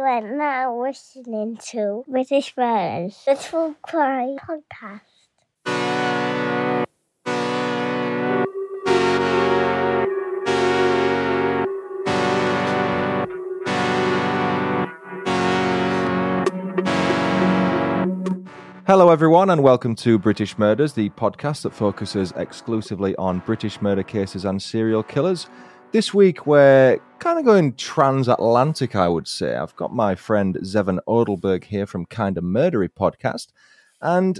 You are now listening to British Murders, the True Crime Podcast. Hello, everyone, and welcome to British Murders, the podcast that focuses exclusively on British murder cases and serial killers. This week, we're kind of going transatlantic, I would say. I've got my friend Zevon Odelberg here from Kinda Murdery podcast, and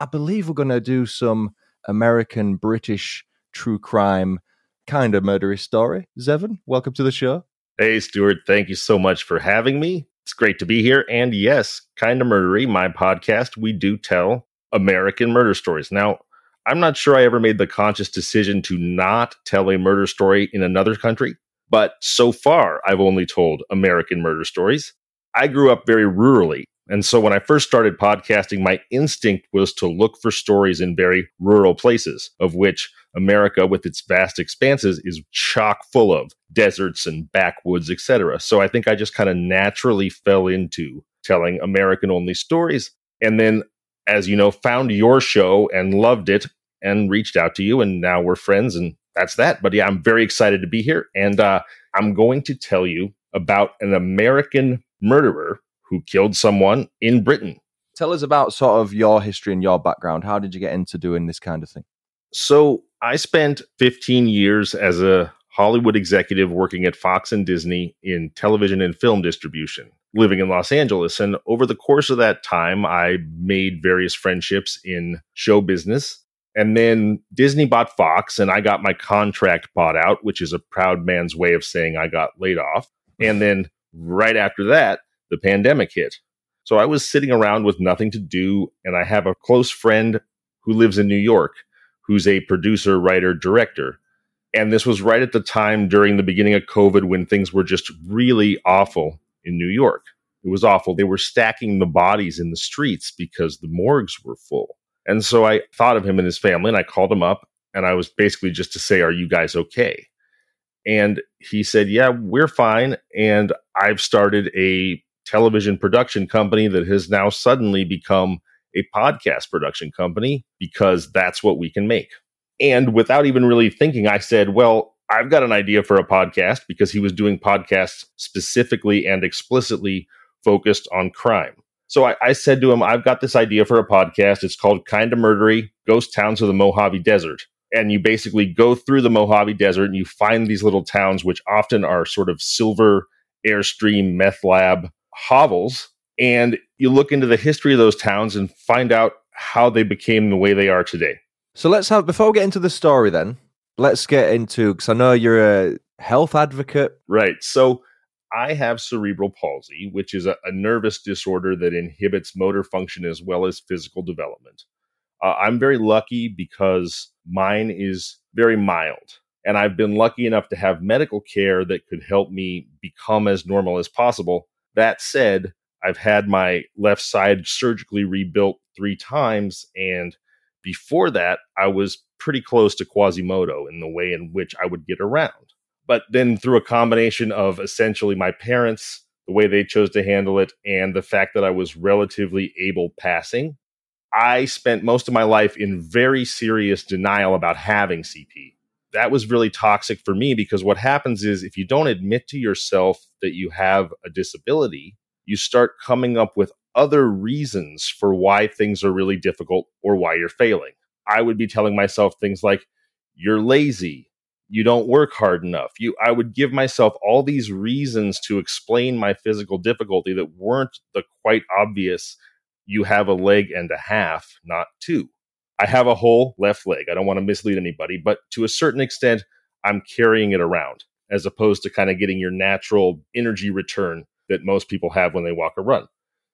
I believe we're going to do some American British true crime kind of murdery story. Zevon, welcome to the show. Hey, Stuart. Thank you so much for having me. It's great to be here. And yes, Kinda Murdery, my podcast, we do tell American murder stories. Now, I'm not sure I ever made the conscious decision to not tell a murder story in another country, but so far I've only told American murder stories. I grew up very rurally. And so when I first started podcasting, my instinct was to look for stories in very rural places, of which America, with its vast expanses, is chock full of deserts and backwoods, etc. So I think I just kind of naturally fell into telling American only stories. And then, as you know, found your show and loved it and reached out to you. And now we're friends. And that's that. But yeah, I'm very excited to be here. And uh, I'm going to tell you about an American murderer who killed someone in Britain. Tell us about sort of your history and your background. How did you get into doing this kind of thing? So I spent 15 years as a Hollywood executive working at Fox and Disney in television and film distribution, living in Los Angeles. And over the course of that time, I made various friendships in show business. And then Disney bought Fox, and I got my contract bought out, which is a proud man's way of saying I got laid off. And then right after that, the pandemic hit. So I was sitting around with nothing to do, and I have a close friend who lives in New York who's a producer, writer, director. And this was right at the time during the beginning of COVID when things were just really awful in New York. It was awful. They were stacking the bodies in the streets because the morgues were full. And so I thought of him and his family and I called him up and I was basically just to say, Are you guys okay? And he said, Yeah, we're fine. And I've started a television production company that has now suddenly become a podcast production company because that's what we can make. And without even really thinking, I said, Well, I've got an idea for a podcast because he was doing podcasts specifically and explicitly focused on crime. So I, I said to him, I've got this idea for a podcast. It's called Kinda Murdery Ghost Towns of the Mojave Desert. And you basically go through the Mojave Desert and you find these little towns, which often are sort of silver Airstream meth lab hovels and you look into the history of those towns and find out how they became the way they are today. So let's have before we get into the story then, let's get into because I know you're a health advocate. Right. So I have cerebral palsy, which is a, a nervous disorder that inhibits motor function as well as physical development. Uh, I'm very lucky because mine is very mild. And I've been lucky enough to have medical care that could help me become as normal as possible. That said, I've had my left side surgically rebuilt three times. And before that, I was pretty close to Quasimodo in the way in which I would get around. But then through a combination of essentially my parents, the way they chose to handle it, and the fact that I was relatively able passing, I spent most of my life in very serious denial about having CP. That was really toxic for me because what happens is if you don't admit to yourself that you have a disability, you start coming up with other reasons for why things are really difficult or why you're failing. I would be telling myself things like, you're lazy, you don't work hard enough. You I would give myself all these reasons to explain my physical difficulty that weren't the quite obvious you have a leg and a half, not two. I have a whole left leg. I don't want to mislead anybody, but to a certain extent, I'm carrying it around as opposed to kind of getting your natural energy return that most people have when they walk or run.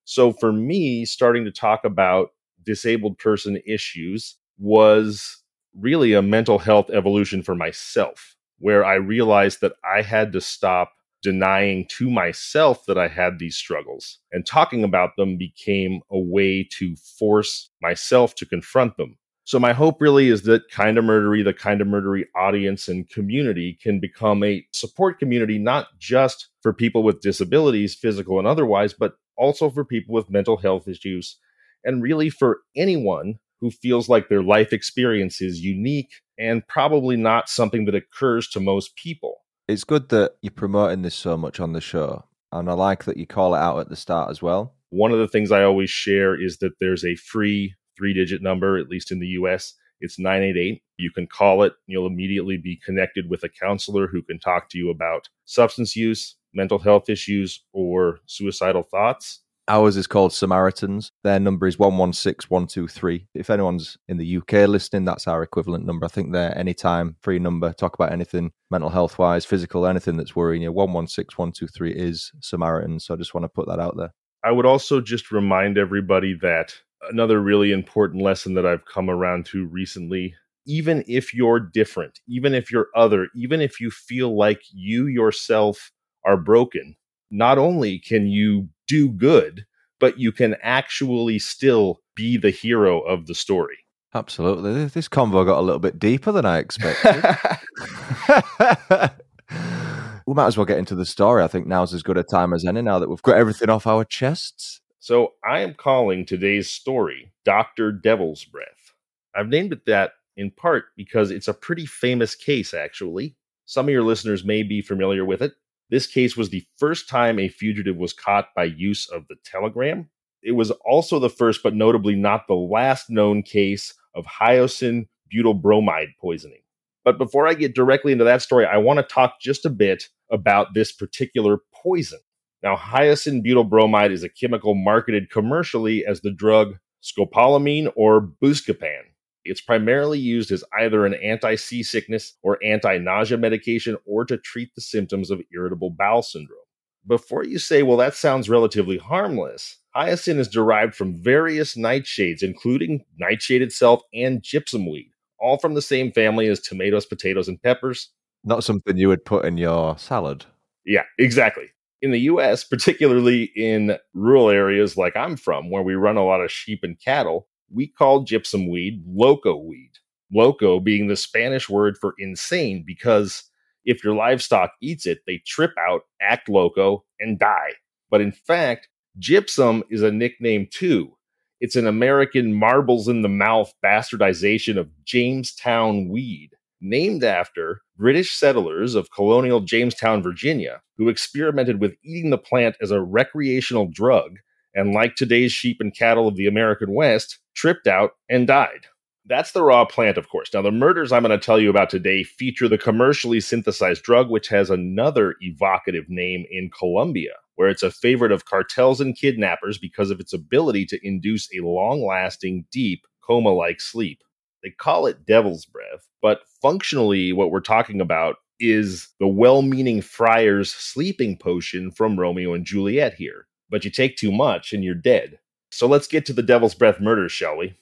So for me, starting to talk about disabled person issues was really a mental health evolution for myself, where I realized that I had to stop denying to myself that I had these struggles. And talking about them became a way to force myself to confront them. So my hope really is that kind of murdery, the kind of murdery audience and community can become a support community, not just for people with disabilities, physical and otherwise, but also for people with mental health issues and really for anyone who feels like their life experience is unique and probably not something that occurs to most people. It's good that you're promoting this so much on the show. And I like that you call it out at the start as well. One of the things I always share is that there's a free three digit number, at least in the US. It's 988. You can call it. You'll immediately be connected with a counselor who can talk to you about substance use, mental health issues, or suicidal thoughts. Ours is called Samaritans. Their number is 116123. If anyone's in the UK listening, that's our equivalent number. I think they're anytime free number. Talk about anything mental health wise, physical, anything that's worrying you. 116123 is Samaritans. So I just want to put that out there. I would also just remind everybody that another really important lesson that I've come around to recently even if you're different, even if you're other, even if you feel like you yourself are broken, not only can you do good, but you can actually still be the hero of the story. Absolutely. This convo got a little bit deeper than I expected. we might as well get into the story. I think now's as good a time as any now that we've got everything off our chests. So I am calling today's story Dr. Devil's Breath. I've named it that in part because it's a pretty famous case, actually. Some of your listeners may be familiar with it. This case was the first time a fugitive was caught by use of the telegram. It was also the first, but notably not the last known case of hyoscine butyl bromide poisoning. But before I get directly into that story, I want to talk just a bit about this particular poison. Now, hyoscine butyl bromide is a chemical marketed commercially as the drug scopolamine or buscopan. It's primarily used as either an anti seasickness or anti nausea medication or to treat the symptoms of irritable bowel syndrome. Before you say, well, that sounds relatively harmless, hyoscine is derived from various nightshades, including nightshade itself and jimson weed, all from the same family as tomatoes, potatoes, and peppers. Not something you would put in your salad. Yeah, exactly in the US, particularly in rural areas like I'm from, where we run a lot of sheep and cattle, we call jimson weed loco weed. Loco being the Spanish word for insane because if your livestock eats it, they trip out, act loco, and die. But in fact, jimson is a nickname too. It's an American marbles in the mouth bastardization of Jamestown weed named after British settlers of colonial Jamestown, Virginia, who experimented with eating the plant as a recreational drug and, like today's sheep and cattle of the American West, tripped out and died. That's the raw plant, of course. Now, the murders I'm going to tell you about today feature the commercially synthesized drug, which has another evocative name in Colombia, where it's a favorite of cartels and kidnappers because of its ability to induce a long lasting, deep, coma like sleep. They call it devil's breath, but functionally, what we're talking about is the well meaning friar's sleeping potion from Romeo and Juliet here. But you take too much and you're dead. So let's get to the devil's breath murder, shall we?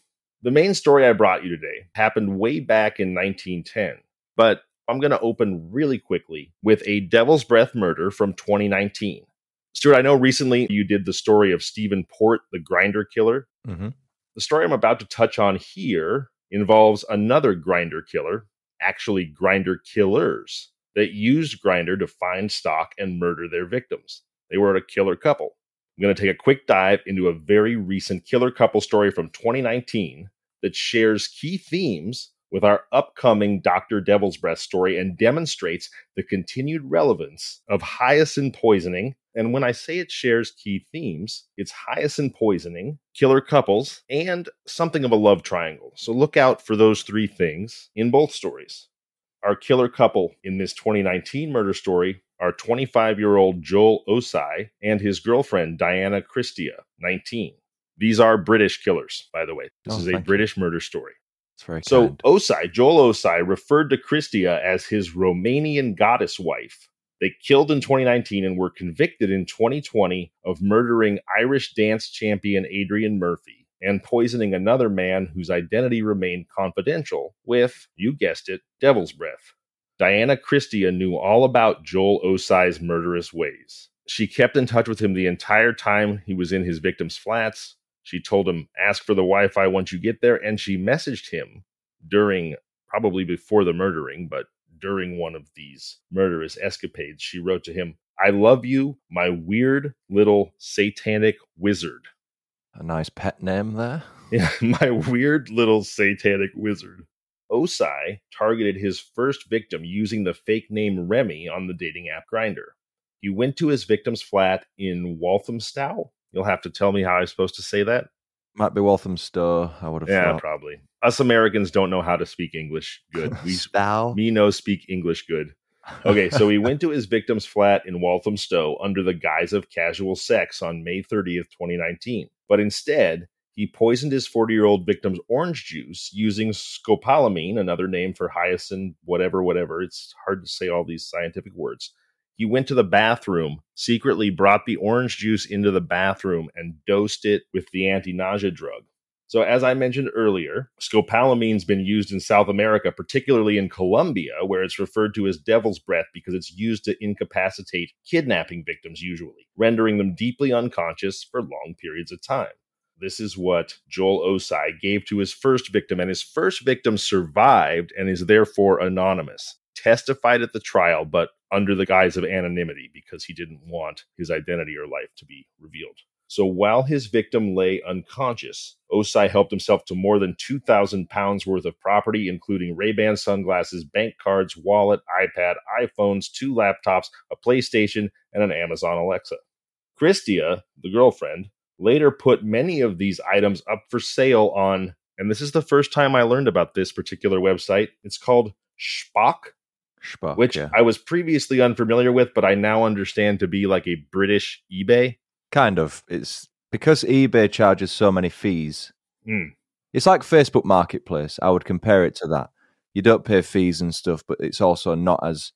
The main story I brought you today happened way back in 1910, but I'm going to open really quickly with a devil's breath murder from 2019. Stuart, I know recently you did the story of Stephen Port, the Grindr killer. Mm-hmm. The story I'm about to touch on here involves another Grindr killer, actually Grindr killers, that used Grindr to find stock and murder their victims. They were a killer couple. I'm going to take a quick dive into a very recent killer couple story from 2019 that shares key themes with our upcoming Dr. Devil's Breath story and demonstrates the continued relevance of hyoscine poisoning. And when I say it shares key themes, it's hyacinth poisoning, killer couples, and something of a love triangle. So look out for those three things in both stories. Our killer couple in this 2019 murder story are 25 year old Joel Osei and his girlfriend Diana Cristea, 19. These are British killers, by the way. This oh, is a British you. murder story very so kind. Osei, Joel Osei, referred to Cristea as his Romanian goddess wife. They killed in 2019 and were convicted in 2020 of murdering Irish dance champion Adrian Murphy and poisoning another man whose identity remained confidential with, you guessed it, devil's breath. Diana Cristea knew all about Joel Osei's murderous ways. She kept in touch with him the entire time he was in his victim's flats, She told him, ask for the Wi Fi once you get there. And she messaged him during, probably before the murdering, but during one of these murderous escapades. She wrote to him, I love you, my weird little satanic wizard. A nice pet name there. Yeah, my weird little satanic wizard. Osei targeted his first victim using the fake name Remy on the dating app Grindr. He went to his victim's flat in Walthamstow. You'll have to tell me how I'm supposed to say that. Might be Walthamstow, I would have Yeah, thought. probably. Us Americans don't know how to speak English good. We Stow. me no speak English good. Okay, so he went to his victim's flat in Walthamstow under the guise of casual sex on May 30th, 2019. But instead, he poisoned his 40 year old victim's orange juice using scopolamine, another name for hyacinth, whatever, whatever. It's hard to say all these scientific words. He went to the bathroom, secretly brought the orange juice into the bathroom, and dosed it with the anti nausea drug. So, as I mentioned earlier, scopolamine's been used in South America, particularly in Colombia, where it's referred to as devil's breath because it's used to incapacitate kidnapping victims, usually, rendering them deeply unconscious for long periods of time. This is what Joel Osei gave to his first victim, and his first victim survived and is therefore anonymous. Testified at the trial, but under the guise of anonymity because he didn't want his identity or life to be revealed. So while his victim lay unconscious, Osei helped himself to more than 2,000 pounds worth of property, including Ray-Ban sunglasses, bank cards, wallet, iPad, iPhones, two laptops, a PlayStation, and an Amazon Alexa. Cristea, the girlfriend, later put many of these items up for sale on, and this is the first time I learned about this particular website. It's called Shpock, Shpock, which yeah. I was previously unfamiliar with, but I now understand to be like a British eBay. Kind of. It's because eBay charges so many fees. Mm. It's like Facebook Marketplace. I would compare it to that. You don't pay fees and stuff, but it's also not as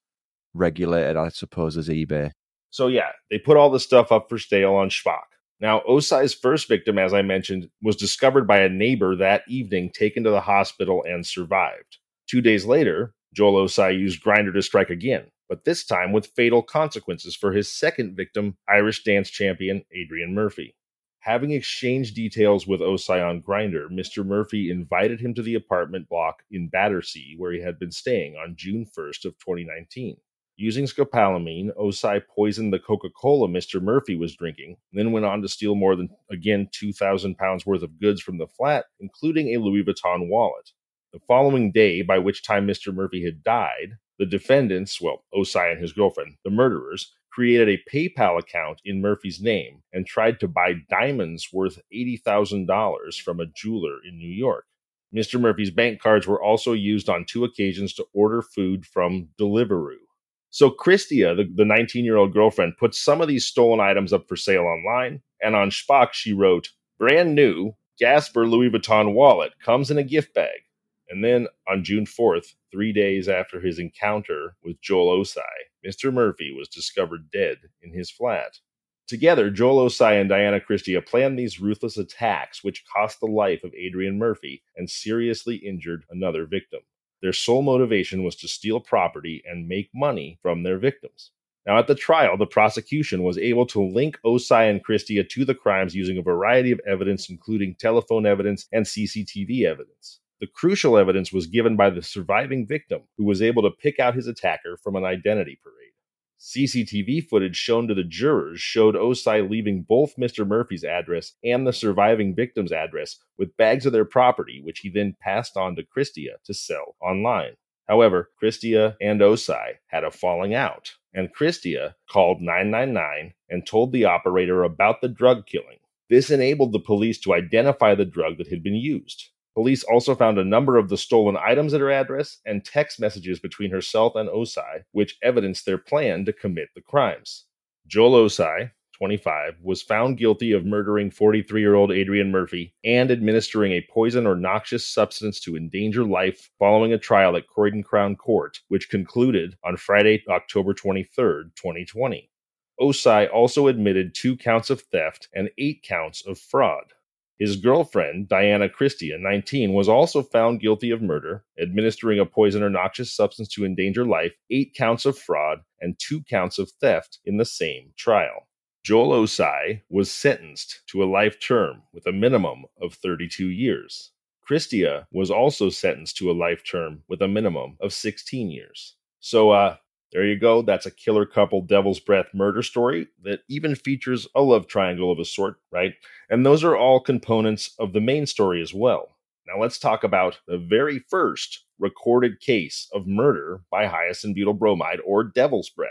regulated, I suppose, as eBay. So yeah, they put all the stuff up for sale on Shpock. Now, Osei's first victim, as I mentioned, was discovered by a neighbor that evening, taken to the hospital, and survived. Two days later, Joel Osei used Grindr to strike again, but this time with fatal consequences for his second victim, Irish dance champion Adrian Murphy. Having exchanged details with Osei on Grindr, Mr. Murphy invited him to the apartment block in Battersea where he had been staying on June 1st of 2019. Using scopolamine, Osei poisoned the Coca-Cola Mr. Murphy was drinking, then went on to steal more than again 2,000 pounds worth of goods from the flat, including a Louis Vuitton wallet. The following day, by which time Mr. Murphy had died, the defendants, well, Osei and his girlfriend, the murderers, created a PayPal account in Murphy's name and tried to buy diamonds worth $80,000 from a jeweler in New York. Mr. Murphy's bank cards were also used on two occasions to order food from Deliveroo. So Cristea, the 19 year old girlfriend, put some of these stolen items up for sale online, and on Shpock she wrote, brand new Gasper Louis Vuitton wallet comes in a gift bag. And then on June 4th, three days after his encounter with Joel Osei, Mr. Murphy was discovered dead in his flat. Together, Joel Osei and Diana Cristea planned these ruthless attacks, which cost the life of Adrian Murphy and seriously injured another victim. Their sole motivation was to steal property and make money from their victims. Now, at the trial, the prosecution was able to link Osei and Cristea to the crimes using a variety of evidence, including telephone evidence and CCTV evidence. The crucial evidence was given by the surviving victim, who was able to pick out his attacker from an identity parade. CCTV footage shown to the jurors showed Osei leaving both Mr. Murphy's address and the surviving victim's address with bags of their property, which he then passed on to Cristea to sell online. However, Cristea and Osei had a falling out, and Cristea called 999 and told the operator about the drug killing. This enabled the police to identify the drug that had been used. Police also found a number of the stolen items at her address and text messages between herself and Osei, which evidenced their plan to commit the crimes. Joel Osei, 25, was found guilty of murdering 43 year old Adrian Murphy and administering a poison or noxious substance to endanger life following a trial at Croydon Crown Court, which concluded on Friday, October 23, 2020. Osei also admitted two counts of theft and eight counts of fraud. His girlfriend, Diana Cristea, 19, was also found guilty of murder, administering a poison or noxious substance to endanger life, eight counts of fraud, and two counts of theft in the same trial. Joel Osei was sentenced to a life term with a minimum of 32 years. Cristea was also sentenced to a life term with a minimum of 16 years. So, uh, there you go. That's a killer couple Devil's Breath murder story that even features a love triangle of a sort, right? And those are all components of the main story as well. Now let's talk about the very first recorded case of murder by hyacinth butyl bromide or Devil's Breath.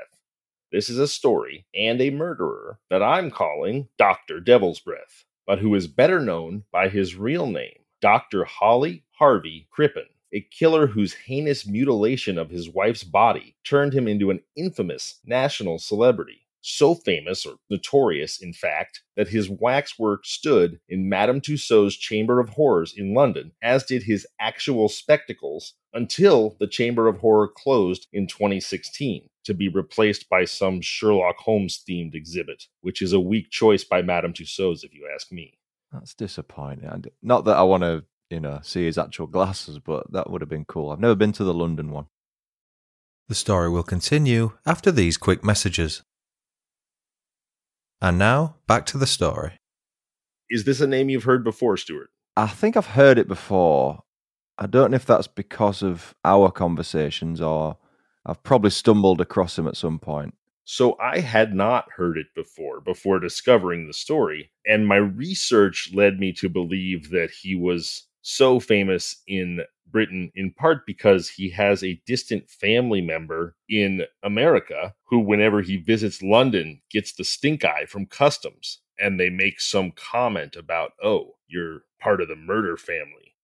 This is a story and a murderer that I'm calling Dr. Devil's Breath, but who is better known by his real name, Dr. Hawley Harvey Crippen a killer whose heinous mutilation of his wife's body turned him into an infamous national celebrity. So famous, or notorious, in fact, that his waxwork stood in Madame Tussauds Chamber of Horrors in London, as did his actual spectacles, until the Chamber of Horror closed in 2016 to be replaced by some Sherlock Holmes themed exhibit, which is a weak choice by Madame Tussauds, if you ask me. That's disappointing. Not that I want to you know, see his actual glasses, but that would have been cool. I've never been to the London one. The story will continue after these quick messages. And now, back to the story. Is this a name you've heard before, Stuart? I think I've heard it before. I don't know if that's because of our conversations or I've probably stumbled across him at some point. So I had not heard it before, before discovering the story. And my research led me to believe that he was so famous in Britain in part because he has a distant family member in America who, whenever he visits London, gets the stink eye from customs. And they make some comment about, oh, you're part of the murder family.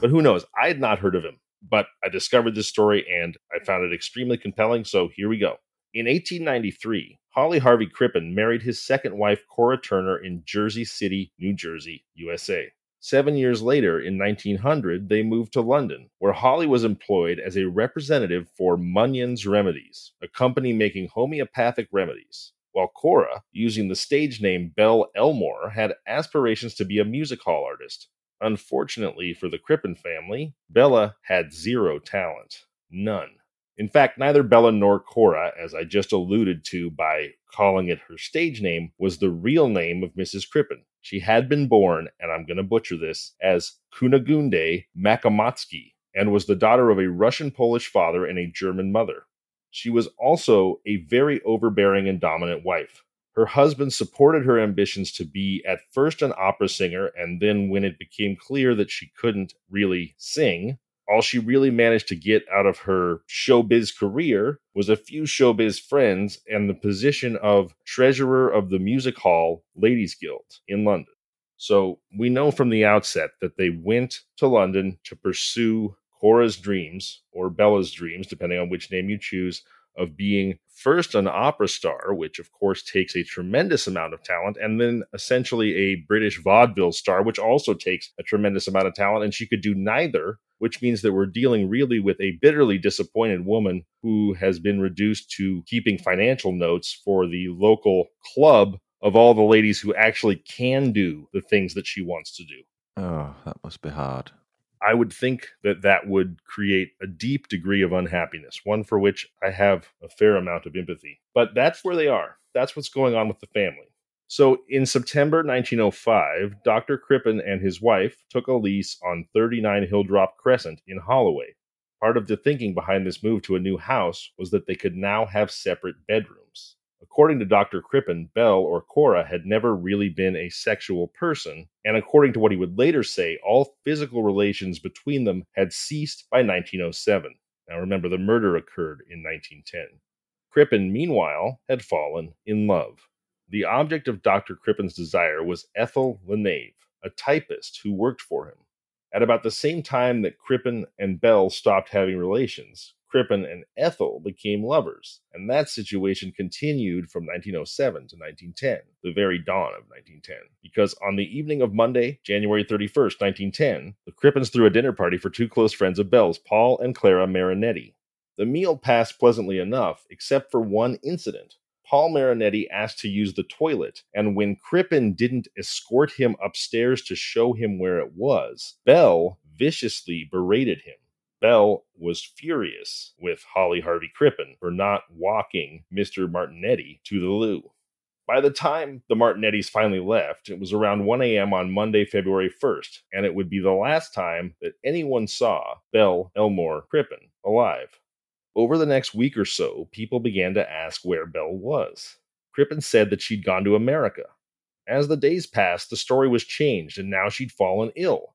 but who knows? I had not heard of him, but I discovered this story and I found it extremely compelling. So here we go. In 1893, Hawley Harvey Crippen married his second wife, Cora Turner, in Jersey City, New Jersey, USA. Seven years later, in 1900, they moved to London, where Hawley was employed as a representative for Munyon's Remedies, a company making homeopathic remedies, while Cora, using the stage name Belle Elmore, had aspirations to be a music hall artist. Unfortunately for the Crippen family, Bella had zero talent. None. In fact, neither Bella nor Cora, as I just alluded to by calling it her stage name, was the real name of Mrs. Crippen. She had been born, and I'm going to butcher this, as Kunigunde Makamotsky, and was the daughter of a Russian Polish father and a German mother. She was also a very overbearing and dominant wife. Her husband supported her ambitions to be at first an opera singer, and then, when it became clear that she couldn't really sing, all she really managed to get out of her showbiz career was a few showbiz friends and the position of treasurer of the Music Hall Ladies Guild in London. So we know from the outset that they went to London to pursue Cora's dreams or Bella's dreams, depending on which name you choose, of being first an opera star, which of course takes a tremendous amount of talent, and then essentially a British vaudeville star, which also takes a tremendous amount of talent. And she could do neither, which means that we're dealing really with a bitterly disappointed woman who has been reduced to keeping financial notes for the local club of all the ladies who actually can do the things that she wants to do. Oh, that must be hard. I would think that that would create a deep degree of unhappiness, one for which I have a fair amount of empathy. But that's where they are. That's what's going on with the family. So in September 1905, Dr. Crippen and his wife took a lease on 39 Hilldrop Crescent in Holloway. Part of the thinking behind this move to a new house was that they could now have separate bedrooms. According to Dr. Crippen, Belle or Cora had never really been a sexual person, and according to what he would later say, all physical relations between them had ceased by 1907. Now remember, the murder occurred in 1910. Crippen, meanwhile, had fallen in love. The object of Dr. Crippen's desire was Ethel LeNeve, a typist who worked for him. At about the same time that Crippen and Belle stopped having relations, Crippen and Ethel became lovers, and that situation continued from 1907 to 1910, the very dawn of 1910. Because on the evening of Monday, January 31st, 1910, the Crippens threw a dinner party for two close friends of Belle's, Paul and Clara Martinetti. The meal passed pleasantly enough, except for one incident. Paul Martinetti asked to use the toilet, and when Crippen didn't escort him upstairs to show him where it was, Belle viciously berated him. Belle was furious with Hawley Harvey Crippen for not walking Mr. Martinetti to the loo. By the time the Martinettis finally left, it was around 1 a.m. on Monday, February 1st, and it would be the last time that anyone saw Belle Elmore Crippen alive. Over the next week or so, people began to ask where Belle was. Crippen said that she'd gone to America. As the days passed, the story was changed, and now she'd fallen ill.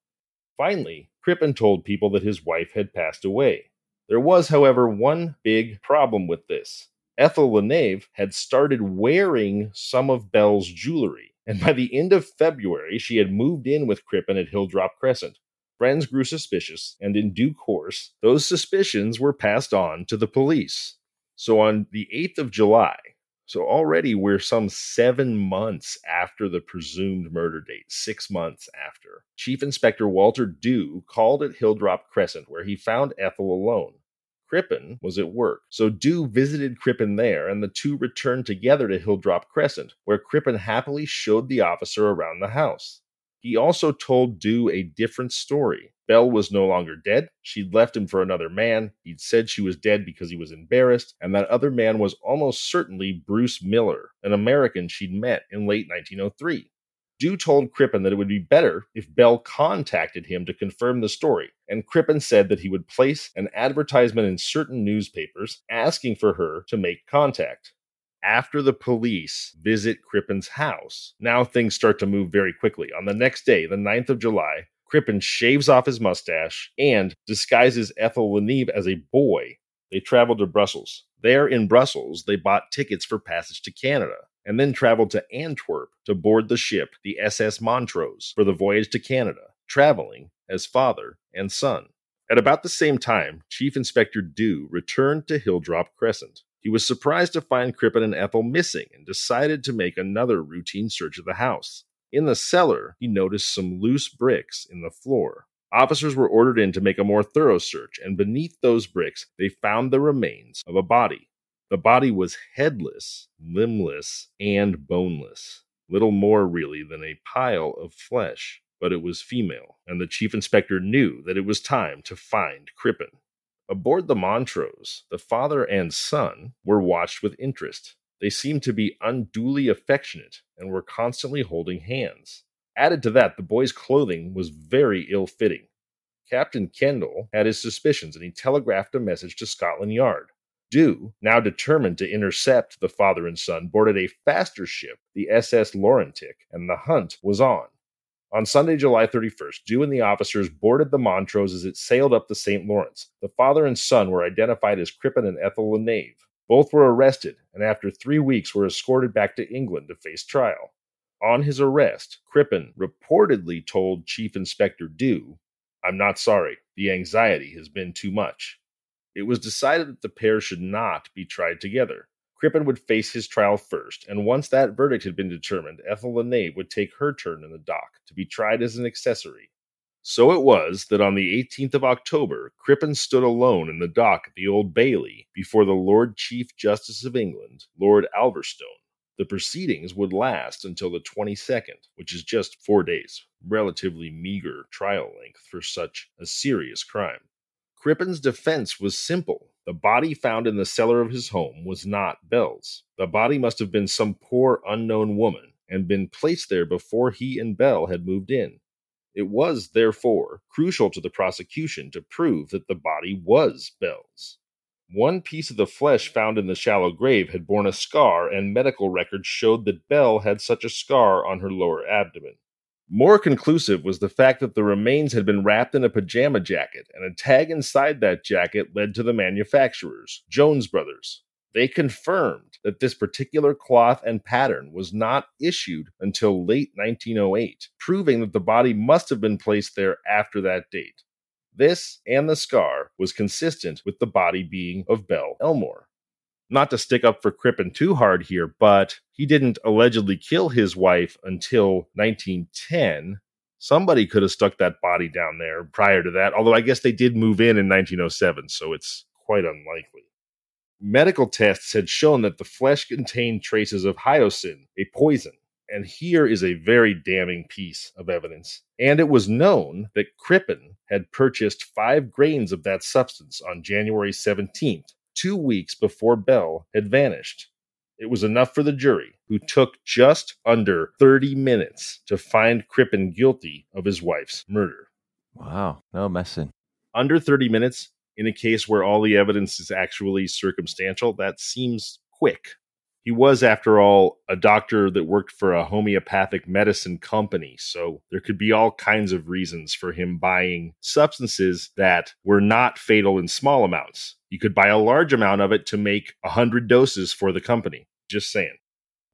Finally, Crippen told people that his wife had passed away. There was, however, one big problem with this. Ethel LeNeve had started wearing some of Belle's jewelry, and by the end of February, she had moved in with Crippen at Hilldrop Crescent. Friends grew suspicious, and in due course, those suspicions were passed on to the police. So on the 8th of July, so already we're some seven months after the presumed murder date, six months after. Chief Inspector Walter Dew called at Hilldrop Crescent, where he found Ethel alone. Crippen was at work, so Dew visited Crippen there, and the two returned together to Hilldrop Crescent, where Crippen happily showed the officer around the house. He also told Dew a different story. Belle was no longer dead. She'd left him for another man. He'd said she was dead because he was embarrassed, and that other man was almost certainly Bruce Miller, an American she'd met in late 1903. Dew told Crippen that it would be better if Belle contacted him to confirm the story, and Crippen said that he would place an advertisement in certain newspapers asking for her to make contact after the police visit Crippen's house, now things start to move very quickly. On the next day, the 9th of July, Crippen shaves off his mustache and disguises Ethel LeNeve as a boy. They travel to Brussels. There in Brussels, they bought tickets for passage to Canada and then traveled to Antwerp to board the ship, the SS Montrose, for the voyage to Canada, traveling as father and son. At about the same time, Chief Inspector Dew returned to Hilldrop Crescent. He was surprised to find Crippen and Ethel missing and decided to make another routine search of the house. In the cellar, he noticed some loose bricks in the floor. Officers were ordered in to make a more thorough search, and beneath those bricks, they found the remains of a body. The body was headless, limbless, and boneless. Little more, really, than a pile of flesh. But it was female, and the chief inspector knew that it was time to find Crippen. Aboard the Montrose, the father and son were watched with interest. They seemed to be unduly affectionate and were constantly holding hands. Added to that, the boy's clothing was very ill fitting. Captain Kendall had his suspicions and he telegraphed a message to Scotland Yard. Dew, now determined to intercept the father and son, boarded a faster ship, the SS Laurentic, and the hunt was on. On Sunday, July 31st, Dew and the officers boarded the Montrose as it sailed up the St. Lawrence. The father and son were identified as Crippen and Ethel LeNeve. Both were arrested, and after three weeks were escorted back to England to face trial. On his arrest, Crippen reportedly told Chief Inspector Dew, I'm not sorry. The anxiety has been too much. It was decided that the pair should not be tried together. Crippen would face his trial first, and once that verdict had been determined, Ethel LeNeve would take her turn in the dock to be tried as an accessory. So it was that on the 18th of October, Crippen stood alone in the dock at the Old Bailey before the Lord Chief Justice of England, Lord Alverstone. The proceedings would last until the 22nd, which is just four days, relatively meager trial length for such a serious crime. Crippen's defense was simple the body found in the cellar of his home was not Belle's. The body must have been some poor unknown woman and been placed there before he and Belle had moved in. It was, therefore, crucial to the prosecution to prove that the body was Belle's. One piece of the flesh found in the shallow grave had borne a scar, and medical records showed that Belle had such a scar on her lower abdomen. More conclusive was the fact that the remains had been wrapped in a pajama jacket, and a tag inside that jacket led to the manufacturers, Jones Brothers. They confirmed that this particular cloth and pattern was not issued until late 1908, proving that the body must have been placed there after that date. This and the scar was consistent with the body being of Belle Elmore not to stick up for Crippen too hard here, but he didn't allegedly kill his wife until 1910. Somebody could have stuck that body down there prior to that, although I guess they did move in in 1907, so it's quite unlikely. Medical tests had shown that the flesh contained traces of hyoscine, a poison, and here is a very damning piece of evidence. And it was known that Crippen had purchased five grains of that substance on January 17th, two weeks before Belle had vanished. It was enough for the jury, who took just under 30 minutes to find Crippen guilty of his wife's murder. Wow, no messing. Under 30 minutes in a case where all the evidence is actually circumstantial, that seems quick. He was, after all, a doctor that worked for a homeopathic medicine company, so there could be all kinds of reasons for him buying substances that were not fatal in small amounts. He could buy a large amount of it to make 100 doses for the company. Just saying.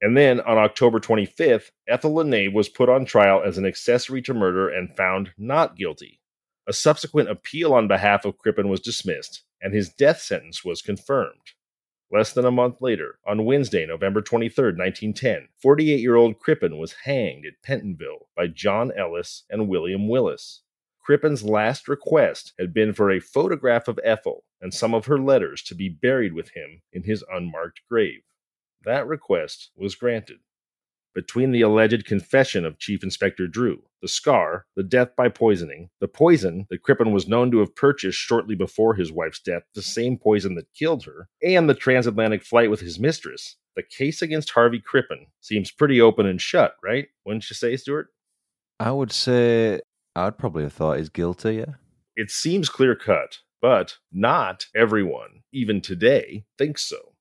And then on October 25th, Ethel Lene was put on trial as an accessory to murder and found not guilty. A subsequent appeal on behalf of Crippen was dismissed, and his death sentence was confirmed. Less than a month later, on Wednesday, November 23, 1910, 48 year old Crippen was hanged at Pentonville by John Ellis and William Willis. Crippen's last request had been for a photograph of Ethel and some of her letters to be buried with him in his unmarked grave. That request was granted between the alleged confession of Chief Inspector Drew, the scar, the death by poisoning, the poison that Crippen was known to have purchased shortly before his wife's death, the same poison that killed her, and the transatlantic flight with his mistress, the case against Harvey Crippen seems pretty open and shut, right? Wouldn't you say, Stuart? I would say I'd probably have thought he's guilty, yeah. It seems clear cut, but not everyone, even today, thinks so.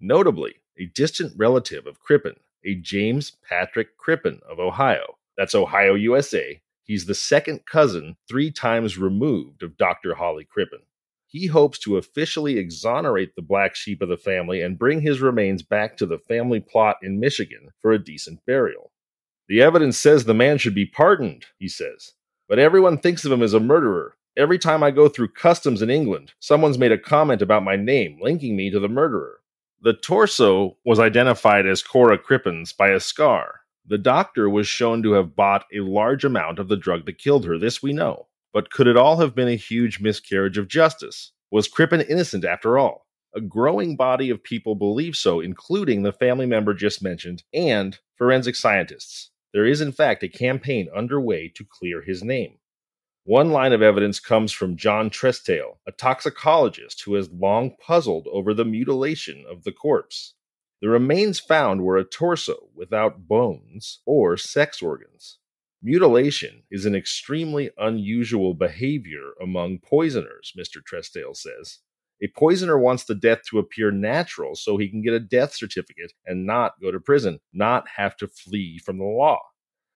Notably, a distant relative of Crippen a James Patrick Crippen of Ohio. That's Ohio, USA. He's the second cousin, three times removed, of Dr. Hawley Crippen. He hopes to officially exonerate the black sheep of the family and bring his remains back to the family plot in Michigan for a decent burial. The evidence says the man should be pardoned, he says, but everyone thinks of him as a murderer. Every time I go through customs in England, someone's made a comment about my name, linking me to the murderer. The torso was identified as Cora Crippen's by a scar. The doctor was shown to have bought a large amount of the drug that killed her. This we know. But could it all have been a huge miscarriage of justice? Was Crippen innocent after all? A growing body of people believe so, including the family member just mentioned and forensic scientists. There is, in fact, a campaign underway to clear his name. One line of evidence comes from John Trestrail, a toxicologist who has long puzzled over the mutilation of the corpse. The remains found were a torso without bones or sex organs. Mutilation is an extremely unusual behavior among poisoners, Mr. Trestrail says. A poisoner wants the death to appear natural so he can get a death certificate and not go to prison, not have to flee from the law.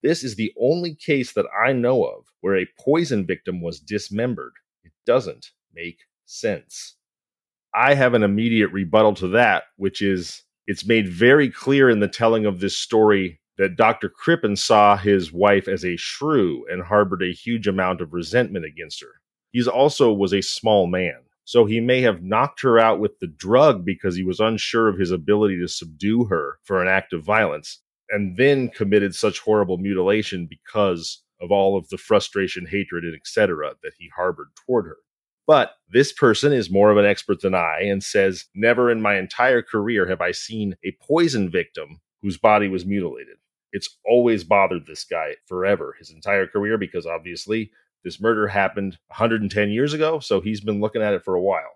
This is the only case that I know of where a poison victim was dismembered. It doesn't make sense. I have an immediate rebuttal to that, which is it's made very clear in the telling of this story that Dr. Crippen saw his wife as a shrew and harbored a huge amount of resentment against her. He also was a small man, so he may have knocked her out with the drug because he was unsure of his ability to subdue her for an act of violence and then committed such horrible mutilation because of all of the frustration, hatred, and etc. that he harbored toward her. But this person is more of an expert than I and says, Never in my entire career have I seen a poison victim whose body was mutilated. It's always bothered this guy forever, his entire career, because obviously this murder happened 110 years ago. So he's been looking at it for a while.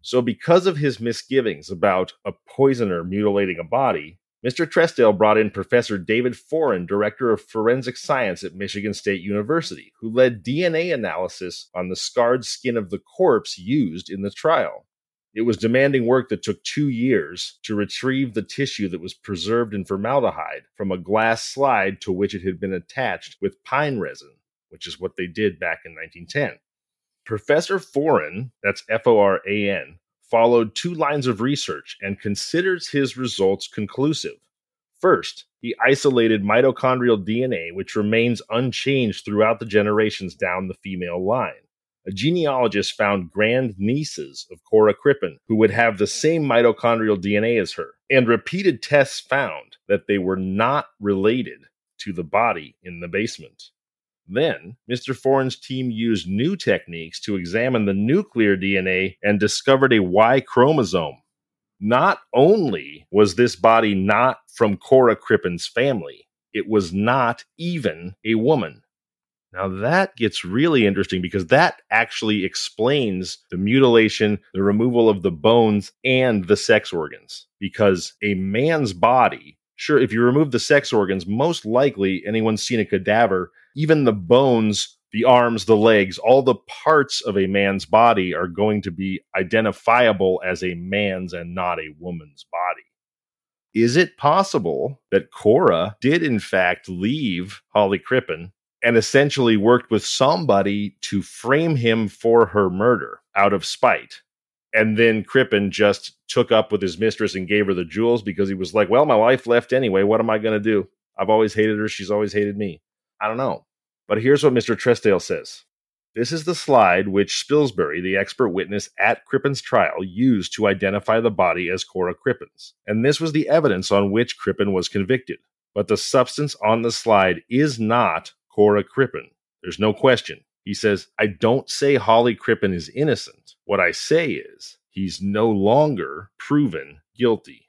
So, because of his misgivings about a poisoner mutilating a body, Mr. Trestrail brought in Professor David Foran, Director of Forensic Science at Michigan State University, who led DNA analysis on the scarred skin of the corpse used in the trial. It was demanding work that took two years to retrieve the tissue that was preserved in formaldehyde from a glass slide to which it had been attached with pine resin, which is what they did back in 1910. Professor Foran, that's F O R A N, followed two lines of research and considers his results conclusive. First, he isolated mitochondrial DNA, which remains unchanged throughout the generations down the female line. A genealogist found grand nieces of Cora Crippen who would have the same mitochondrial DNA as her, and repeated tests found that they were not related to the body in the basement. Then, Mr. Foran's team used new techniques to examine the nuclear DNA and discovered a Y chromosome. Not only was this body not from Cora Crippen's family, it was not even a woman. Now that gets really interesting because that actually explains the mutilation, the removal of the bones, and the sex organs. Because a man's body Sure, if you remove the sex organs, most likely anyone's seen a cadaver, even the bones, the arms, the legs, all the parts of a man's body are going to be identifiable as a man's and not a woman's body. Is it possible that Cora did, in fact, leave Hawley Crippen and essentially worked with somebody to frame him for her murder out of spite? And then Crippen just took up with his mistress and gave her the jewels because he was like, well, my wife left anyway. What am I going to do? I've always hated her. She's always hated me. I don't know. But here's what Mr. Trestrail says. This is the slide which Spilsbury, the expert witness at Crippen's trial, used to identify the body as Cora Crippen's. And this was the evidence on which Crippen was convicted. But the substance on the slide is not Cora Crippen. There's no question. He says, I don't say Hawley Crippen is innocent. What I say is, he's no longer proven guilty.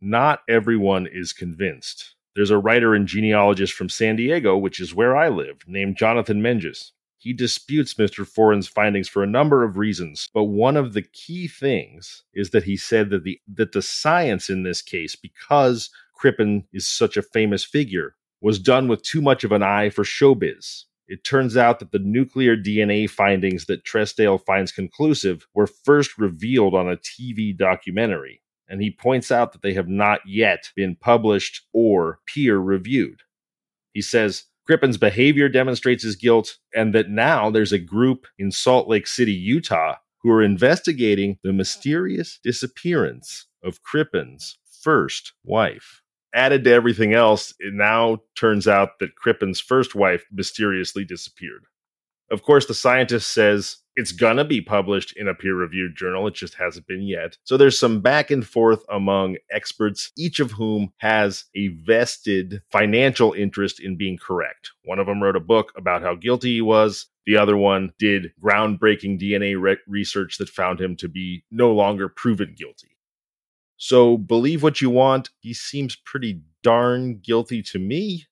Not everyone is convinced. There's a writer and genealogist from San Diego, which is where I live, named Jonathan Menges. He disputes Mr. Foran's findings for a number of reasons, but one of the key things is that he said that the that the science in this case, because Crippen is such a famous figure, was done with too much of an eye for showbiz. It turns out that the nuclear DNA findings that Trestrail finds conclusive were first revealed on a TV documentary, and he points out that they have not yet been published or peer reviewed. He says Crippen's behavior demonstrates his guilt, and that now there's a group in Salt Lake City, Utah, who are investigating the mysterious disappearance of Crippen's first wife added to everything else, it now turns out that Crippen's first wife mysteriously disappeared. Of course, the scientist says it's gonna be published in a peer-reviewed journal. It just hasn't been yet. So there's some back and forth among experts, each of whom has a vested financial interest in being correct. One of them wrote a book about how guilty he was. The other one did groundbreaking DNA re- research that found him to be no longer proven guilty. So believe what you want. He seems pretty darn guilty to me.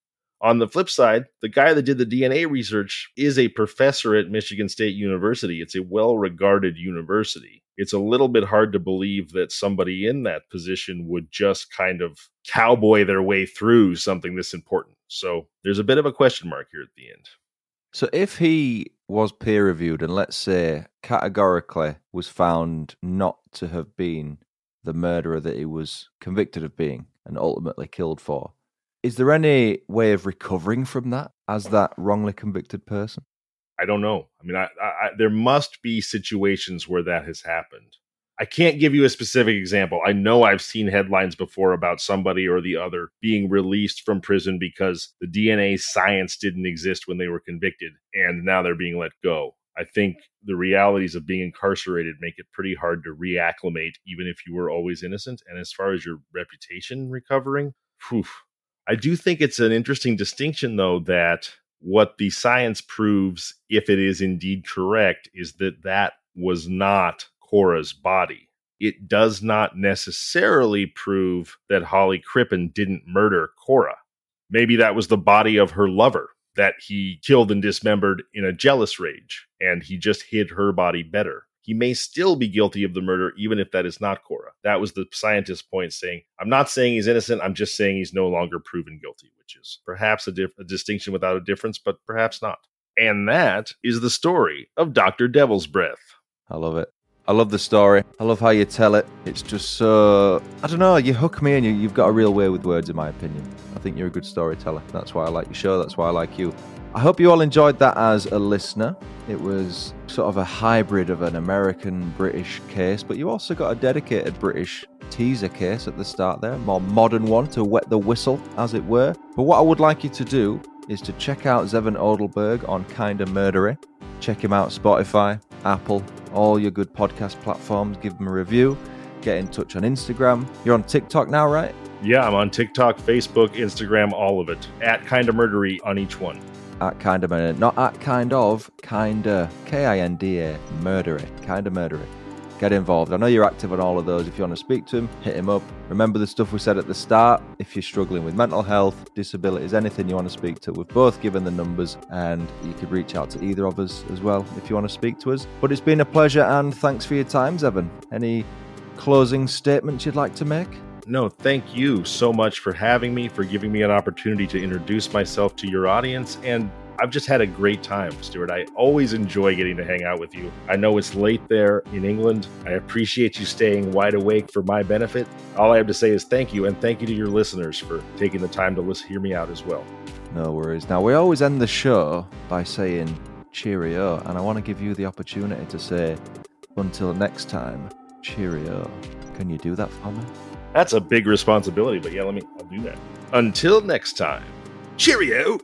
On the flip side, the guy that did the DNA research is a professor at Michigan State University. It's a well regarded university. It's a little bit hard to believe that somebody in that position would just kind of cowboy their way through something this important. So there's a bit of a question mark here at the end. So if he was peer reviewed and let's say categorically was found not to have been the murderer that he was convicted of being and ultimately killed for. Is there any way of recovering from that as that wrongly convicted person? I don't know. I mean, I, I, there must be situations where that has happened. I can't give you a specific example. I know I've seen headlines before about somebody or the other being released from prison because the DNA science didn't exist when they were convicted and now they're being let go. I think the realities of being incarcerated make it pretty hard to reacclimate, even if you were always innocent. And as far as your reputation recovering, whew, I do think it's an interesting distinction, though, that what the science proves, if it is indeed correct, is that that was not Cora's body. It does not necessarily prove that Hawley Crippen didn't murder Cora. Maybe that was the body of her lover that he killed and dismembered in a jealous rage, and he just hid her body better. He may still be guilty of the murder, even if that is not Cora. That was the scientist's point, saying, I'm not saying he's innocent, I'm just saying he's no longer proven guilty, which is perhaps a, dif- a distinction without a difference, but perhaps not. And that is the story of Dr. Devil's Breath. I love it. I love the story. I love how you tell it. It's just so I don't know. You hook me, and you, have got a real way with words, in my opinion. I think you're a good storyteller. That's why I like your show. That's why I like you. I hope you all enjoyed that as a listener. It was sort of a hybrid of an American British case, but you also got a dedicated British teaser case at the start there, a more modern one to wet the whistle, as it were. But what I would like you to do is to check out Zevon Odelberg on Kinda Murdery. Check him out Spotify, Apple, all your good podcast platforms. Give him a review. Get in touch on Instagram. You're on TikTok now, right? Yeah, I'm on TikTok, Facebook, Instagram, all of it. At Kinda Murdery on each one. At Kinda Murdery. Not at kind of, kinda, K I N D A, murdery. Kinda Murdery get involved. I know you're active on all of those. If you want to speak to him, hit him up. Remember the stuff we said at the start. If you're struggling with mental health, disabilities, anything you want to speak to, we've both given the numbers and you could reach out to either of us as well if you want to speak to us. But it's been a pleasure and thanks for your time, Zevon. Any closing statements you'd like to make? No, thank you so much for having me, for giving me an opportunity to introduce myself to your audience. And I've just had a great time, Stuart. I always enjoy getting to hang out with you. I know it's late there in England. I appreciate you staying wide awake for my benefit. All I have to say is thank you, and thank you to your listeners for taking the time to listen, hear me out as well. No worries. Now, we always end the show by saying cheerio, and I want to give you the opportunity to say, until next time, cheerio. Can you do that for me? That's a big responsibility, but yeah, let me, I'll do that. Until next time, cheerio.